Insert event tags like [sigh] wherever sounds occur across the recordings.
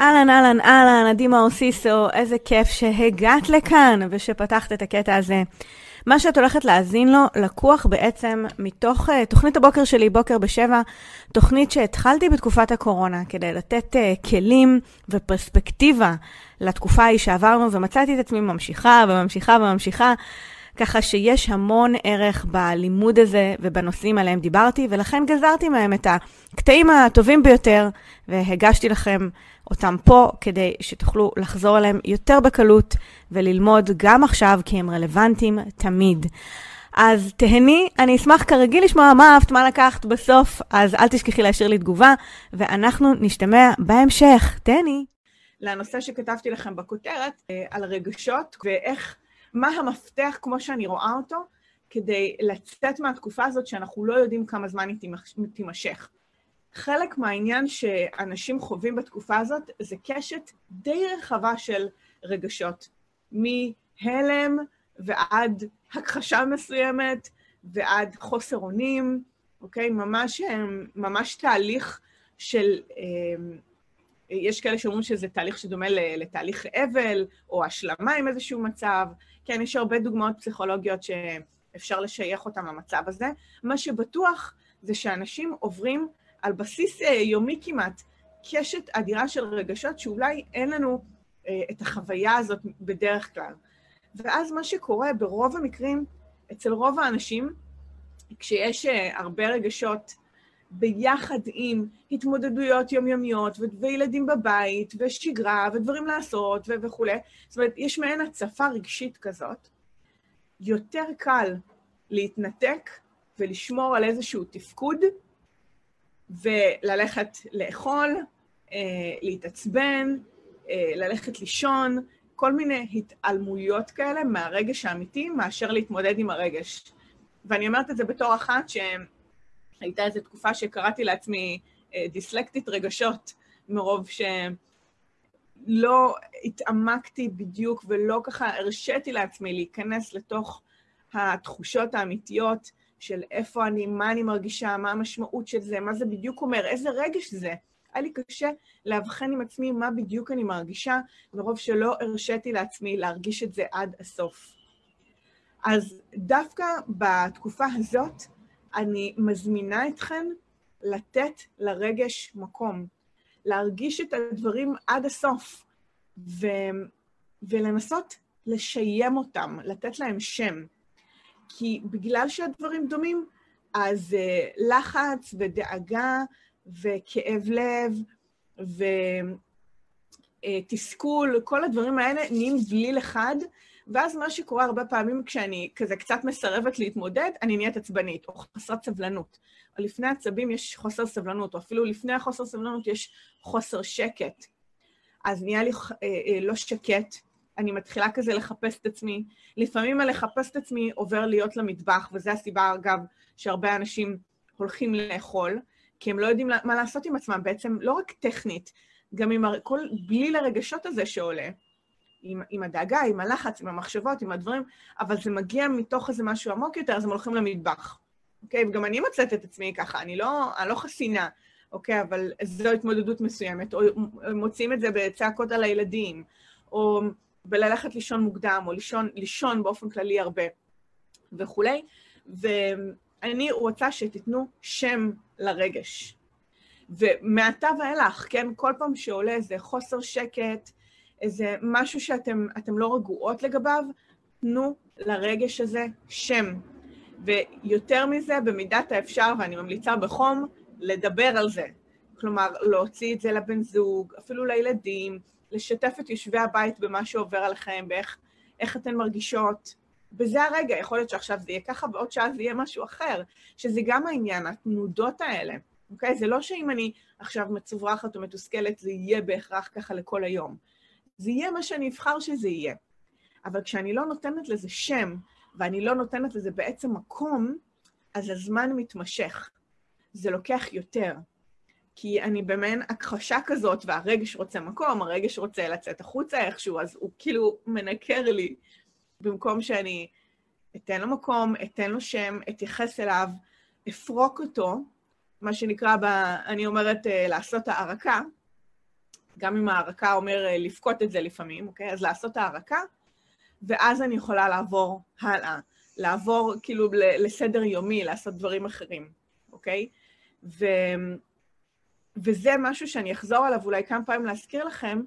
אהלן, אהלן, אהלן, עדי מאור סיסו, איזה כיף שהגעת לכאן ושפתחת את הקטע הזה. מה שאת הולכת להאזין לו לקוח בעצם מתוך uh, תוכנית הבוקר שלי, בוקר בשבע, תוכנית שהתחלתי בתקופת הקורונה כדי לתת uh, כלים ופרספקטיבה לתקופה ההיא שעברנו, ומצאתי את עצמי ממשיכה וממשיכה וממשיכה. ככה שיש המון ערך בלימוד הזה ובנושאים עליהם דיברתי, ולכן גזרתי מהם את הקטעים הטובים ביותר, והגשתי לכם אותם פה כדי שתוכלו לחזור אליהם יותר בקלות וללמוד גם עכשיו, כי הם רלוונטיים תמיד. אז תהני, אני אשמח כרגיל לשמוע מה אהבת, מה לקחת בסוף, אז אל תשכחי להשאיר לי תגובה, ואנחנו נשתמע בהמשך. תהני. לנושא שכתבתי לכם בכותרת, אה, על רגשות ואיך מה המפתח, כמו שאני רואה אותו, כדי לצאת מהתקופה הזאת שאנחנו לא יודעים כמה זמן היא תימשך. חלק מהעניין שאנשים חווים בתקופה הזאת זה קשת די רחבה של רגשות, מהלם ועד הכחשה מסוימת ועד חוסר אונים, אוקיי? ממש, ממש תהליך של... אה, יש כאלה שאומרים שזה תהליך שדומה לתהליך אבל, או השלמה עם איזשהו מצב. כן, יש הרבה דוגמאות פסיכולוגיות שאפשר לשייך אותן למצב הזה. מה שבטוח זה שאנשים עוברים על בסיס אה, יומי כמעט קשת אדירה של רגשות שאולי אין לנו אה, את החוויה הזאת בדרך כלל. ואז מה שקורה ברוב המקרים, אצל רוב האנשים, כשיש אה, הרבה רגשות ביחד עם התמודדויות יומיומיות, וילדים בבית, ושגרה, ודברים לעשות, וכולי. זאת אומרת, יש מעין הצפה רגשית כזאת. יותר קל להתנתק ולשמור על איזשהו תפקוד, וללכת לאכול, אה, להתעצבן, אה, ללכת לישון, כל מיני התעלמויות כאלה מהרגש האמיתי, מאשר להתמודד עם הרגש. ואני אומרת את זה בתור אחת שהם הייתה איזו תקופה שקראתי לעצמי אה, דיסלקטית רגשות, מרוב שלא התעמקתי בדיוק ולא ככה הרשיתי לעצמי להיכנס לתוך התחושות האמיתיות של איפה אני, מה אני מרגישה, מה המשמעות של זה, מה זה בדיוק אומר, איזה רגש זה. היה לי קשה לאבחן עם עצמי מה בדיוק אני מרגישה, מרוב שלא הרשיתי לעצמי להרגיש את זה עד הסוף. אז דווקא בתקופה הזאת, אני מזמינה אתכן לתת לרגש מקום, להרגיש את הדברים עד הסוף, ו... ולנסות לשיים אותם, לתת להם שם. כי בגלל שהדברים דומים, אז uh, לחץ ודאגה וכאב לב ותסכול, כל הדברים האלה נהיים בליל אחד, ואז מה שקורה הרבה פעמים כשאני כזה קצת מסרבת להתמודד, אני נהיית עצבנית, או חסרת סבלנות. או לפני עצבים יש חוסר סבלנות, או אפילו לפני החוסר סבלנות יש חוסר שקט. אז נהיה לי אה, אה, לא שקט, אני מתחילה כזה לחפש את עצמי. לפעמים הלחפש את עצמי עובר להיות למטבח, וזו הסיבה, אגב, שהרבה אנשים הולכים לאכול, כי הם לא יודעים מה לעשות עם עצמם, בעצם לא רק טכנית, גם עם כל בליל הרגשות הזה שעולה. עם, עם הדאגה, עם הלחץ, עם המחשבות, עם הדברים, אבל זה מגיע מתוך איזה משהו עמוק יותר, אז הם הולכים למטבח. אוקיי? וגם אני מוצאת את עצמי ככה, אני לא, אני לא חסינה, אוקיי? אבל זו התמודדות מסוימת, או מוצאים את זה בצעקות על הילדים, או בללכת לישון מוקדם, או לישון, לישון באופן כללי הרבה, וכולי. ואני רוצה שתיתנו שם לרגש. ומעתה ואילך, כן, כל פעם שעולה איזה חוסר שקט, איזה משהו שאתם לא רגועות לגביו, תנו לרגש הזה שם. ויותר מזה, במידת האפשר, ואני ממליצה בחום, לדבר על זה. כלומר, להוציא את זה לבן זוג, אפילו לילדים, לשתף את יושבי הבית במה שעובר עליכם, באיך אתן מרגישות. וזה הרגע, יכול להיות שעכשיו זה יהיה ככה, ועוד שעה זה יהיה משהו אחר, שזה גם העניין, התנודות האלה, אוקיי? זה לא שאם אני עכשיו מצוברחת או מתוסכלת, זה יהיה בהכרח ככה לכל היום. זה יהיה מה שאני אבחר שזה יהיה. אבל כשאני לא נותנת לזה שם, ואני לא נותנת לזה בעצם מקום, אז הזמן מתמשך. זה לוקח יותר. כי אני במעין הכחשה כזאת, והרגש רוצה מקום, הרגש רוצה לצאת החוצה איכשהו, אז הוא כאילו מנקר לי, במקום שאני אתן לו מקום, אתן לו שם, אתייחס אליו, אפרוק אותו, מה שנקרא, ב, אני אומרת, אה, לעשות הערקה, גם אם הערקה אומר אה, לפקוט את זה לפעמים, אוקיי? אז לעשות הערקה, ואז אני יכולה לעבור הלאה, לעבור כאילו לסדר יומי, לעשות דברים אחרים, אוקיי? ו... וזה משהו שאני אחזור עליו אולי כמה פעמים להזכיר לכם,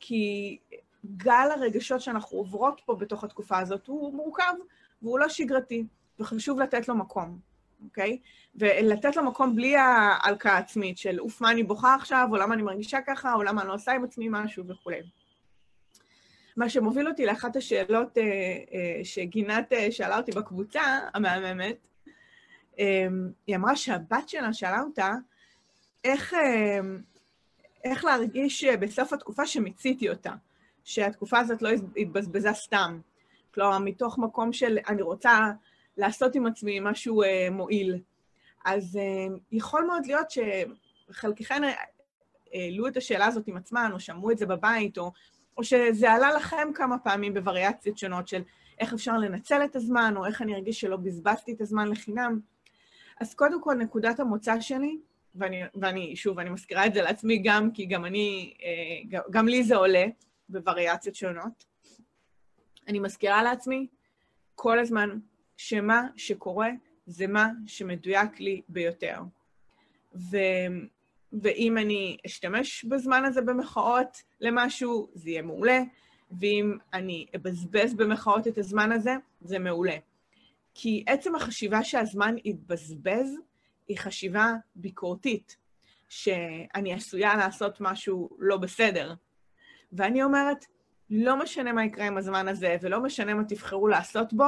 כי גל הרגשות שאנחנו עוברות פה בתוך התקופה הזאת הוא מורכב והוא לא שגרתי, וחשוב לתת לו מקום, אוקיי? ולתת לו מקום בלי ההלקאה העצמית של אוף, מה אני בוכה עכשיו, או למה אני מרגישה ככה, או למה אני לא עושה עם עצמי משהו וכולי. מה שמוביל אותי לאחת השאלות אה, אה, שגינת אה, שאלה אותי בקבוצה המהממת, אה, היא אמרה שהבת שלה שאלה אותה, איך, אה, איך להרגיש בסוף התקופה שמיציתי אותה, שהתקופה הזאת לא התבזבזה סתם. כלומר, מתוך מקום של אני רוצה לעשות עם עצמי משהו אה, מועיל. אז אה, יכול מאוד להיות שחלקכן העלו את השאלה הזאת עם עצמן, או שמעו את זה בבית, או, או שזה עלה לכם כמה פעמים בווריאציות שונות של איך אפשר לנצל את הזמן, או איך אני ארגיש שלא בזבזתי את הזמן לחינם. אז קודם כל, נקודת המוצא שלי, ואני, ואני שוב, אני מזכירה את זה לעצמי גם, כי גם אני, אה, גם לי זה עולה בווריאציות שונות. אני מזכירה לעצמי כל הזמן שמה שקורה זה מה שמדויק לי ביותר. ו... ואם אני אשתמש בזמן הזה במחאות למשהו, זה יהיה מעולה, ואם אני אבזבז במחאות את הזמן הזה, זה מעולה. כי עצם החשיבה שהזמן יתבזבז היא חשיבה ביקורתית, שאני עשויה לעשות משהו לא בסדר. ואני אומרת, לא משנה מה יקרה עם הזמן הזה, ולא משנה מה תבחרו לעשות בו,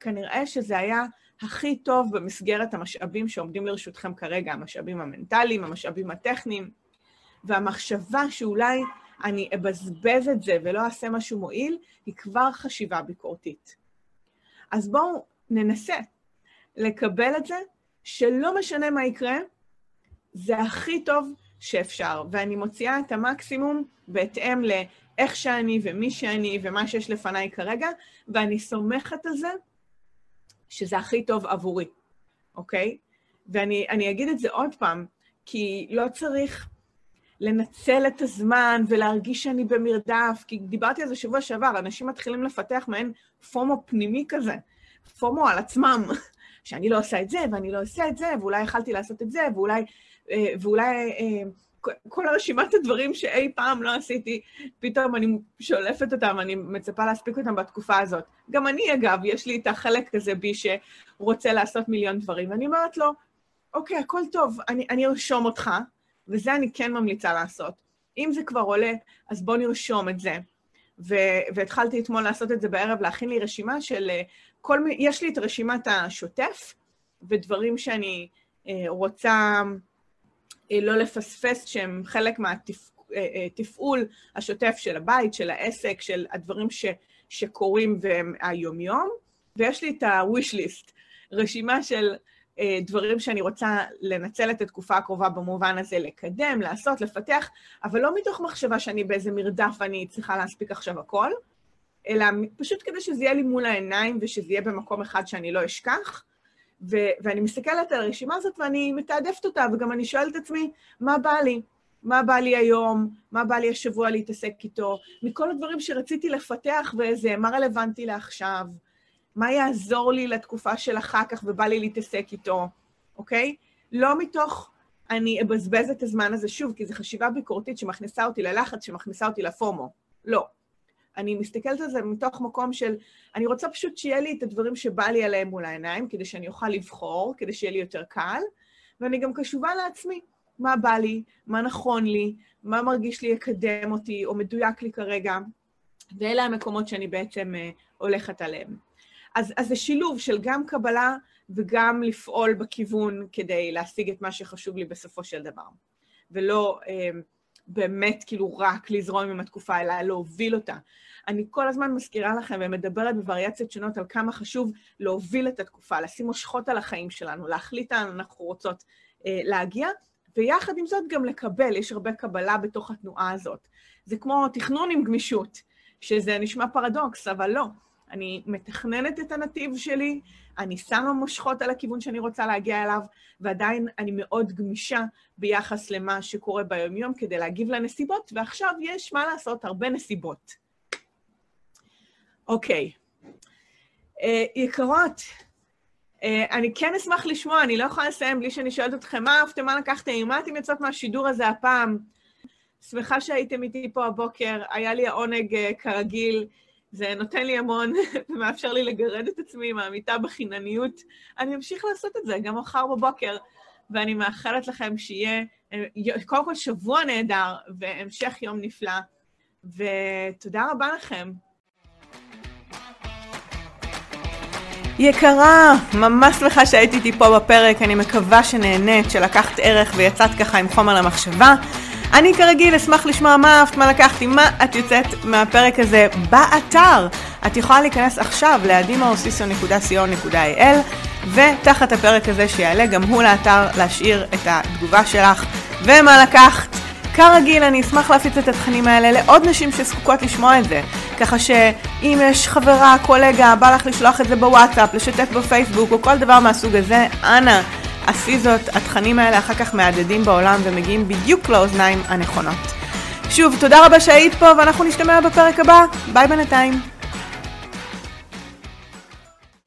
כנראה שזה היה הכי טוב במסגרת המשאבים שעומדים לרשותכם כרגע, המשאבים המנטליים, המשאבים הטכניים, והמחשבה שאולי אני אבזבז את זה ולא אעשה משהו מועיל, היא כבר חשיבה ביקורתית. אז בואו ננסה לקבל את זה, שלא משנה מה יקרה, זה הכי טוב שאפשר, ואני מוציאה את המקסימום בהתאם לאיך שאני ומי שאני ומה שיש לפניי כרגע, ואני סומכת על זה שזה הכי טוב עבורי, אוקיי? ואני אגיד את זה עוד פעם, כי לא צריך לנצל את הזמן ולהרגיש שאני במרדף, כי דיברתי על זה שבוע שעבר, אנשים מתחילים לפתח מעין פומו פנימי כזה, פומו על עצמם, שאני לא עושה את זה, ואני לא עושה את זה, ואולי יכלתי לעשות את זה, ואולי, אה, ואולי אה, כל הרשימת הדברים שאי פעם לא עשיתי, פתאום אני שולפת אותם, אני מצפה להספיק אותם בתקופה הזאת. גם אני, אגב, יש לי את החלק הזה בי שרוצה לעשות מיליון דברים, ואני אומרת לו, אוקיי, הכל טוב, אני, אני ארשום אותך, וזה אני כן ממליצה לעשות. אם זה כבר עולה, אז בוא נרשום את זה. ו- והתחלתי אתמול לעשות את זה בערב, להכין לי רשימה של אה, כל מיני, יש לי את רשימת השוטף, ודברים שאני אה, רוצה... אה, לא לפספס שהם חלק מהתפעול אה, השוטף של הבית, של העסק, של הדברים ש, שקורים והם היומיום, ויש לי את ה-wish list, רשימה של דברים שאני רוצה לנצל את התקופה הקרובה במובן הזה, לקדם, לעשות, לפתח, אבל לא מתוך מחשבה שאני באיזה מרדף ואני צריכה להספיק עכשיו הכל, אלא פשוט כדי שזה יהיה לי מול העיניים ושזה יהיה במקום אחד שאני לא אשכח. ו- ואני מסתכלת על הרשימה הזאת ואני מתעדפת אותה, וגם אני שואלת את עצמי, מה בא לי? מה בא לי היום? מה בא לי השבוע להתעסק איתו? מכל הדברים שרציתי לפתח וזה, מה רלוונטי לעכשיו? מה יעזור לי לתקופה של אחר כך ובא לי להתעסק איתו, אוקיי? לא מתוך אני אבזבז את הזמן הזה שוב, כי זו חשיבה ביקורתית שמכניסה אותי ללחץ, שמכניסה אותי לפומו. לא. אני מסתכלת על זה מתוך מקום של, אני רוצה פשוט שיהיה לי את הדברים שבא לי עליהם מול העיניים, כדי שאני אוכל לבחור, כדי שיהיה לי יותר קל, ואני גם קשובה לעצמי, מה בא לי, מה נכון לי, מה מרגיש לי יקדם אותי, או מדויק לי כרגע, ואלה המקומות שאני בעצם uh, הולכת עליהם. אז, אז זה שילוב של גם קבלה וגם לפעול בכיוון כדי להשיג את מה שחשוב לי בסופו של דבר. ולא... Uh, באמת כאילו רק לזרום עם התקופה, אלא להוביל אותה. אני כל הזמן מזכירה לכם ומדברת בווריאציות שונות על כמה חשוב להוביל את התקופה, לשים מושכות על החיים שלנו, להחליט לאן אנחנו רוצות אה, להגיע, ויחד עם זאת גם לקבל, יש הרבה קבלה בתוך התנועה הזאת. זה כמו תכנון עם גמישות, שזה נשמע פרדוקס, אבל לא. אני מתכננת את הנתיב שלי, אני שמה מושכות על הכיוון שאני רוצה להגיע אליו, ועדיין אני מאוד גמישה ביחס למה שקורה ביומיום כדי להגיב לנסיבות, ועכשיו יש, מה לעשות, הרבה נסיבות. אוקיי. Uh, יקרות, uh, אני כן אשמח לשמוע, אני לא יכולה לסיים בלי שאני שואלת אתכם מה אהבתם, מה לקחתם, מה אתם יוצאות מהשידור הזה הפעם. שמחה שהייתם איתי פה הבוקר, היה לי העונג uh, כרגיל. זה נותן לי המון [laughs] ומאפשר לי לגרד את עצמי מהמיטה בחינניות. אני אמשיך לעשות את זה גם מחר בבוקר, ואני מאחלת לכם שיהיה קודם כל שבוע נהדר והמשך יום נפלא, ותודה רבה לכם. יקרה, ממש שמחה שהיית איתי פה בפרק, אני מקווה שנהנית, שלקחת ערך ויצאת ככה עם חומר למחשבה. אני כרגיל אשמח לשמוע מה אהבת, מה לקחת, עם מה את יוצאת מהפרק הזה באתר. את יכולה להיכנס עכשיו לאדימאוסיסו.co.il ותחת הפרק הזה שיעלה גם הוא לאתר להשאיר את התגובה שלך ומה לקחת. כרגיל, אני אשמח להפיץ את התכנים האלה לעוד נשים שזקוקות לשמוע את זה. ככה שאם יש חברה, קולגה, בא לך לשלוח את זה בוואטסאפ, לשתף בפייסבוק או כל דבר מהסוג הזה, אנא, עשי זאת, התכנים האלה אחר כך מהדהדים בעולם ומגיעים בדיוק לאוזניים הנכונות. שוב, תודה רבה שהיית פה ואנחנו נשתמע בפרק הבא. ביי בינתיים.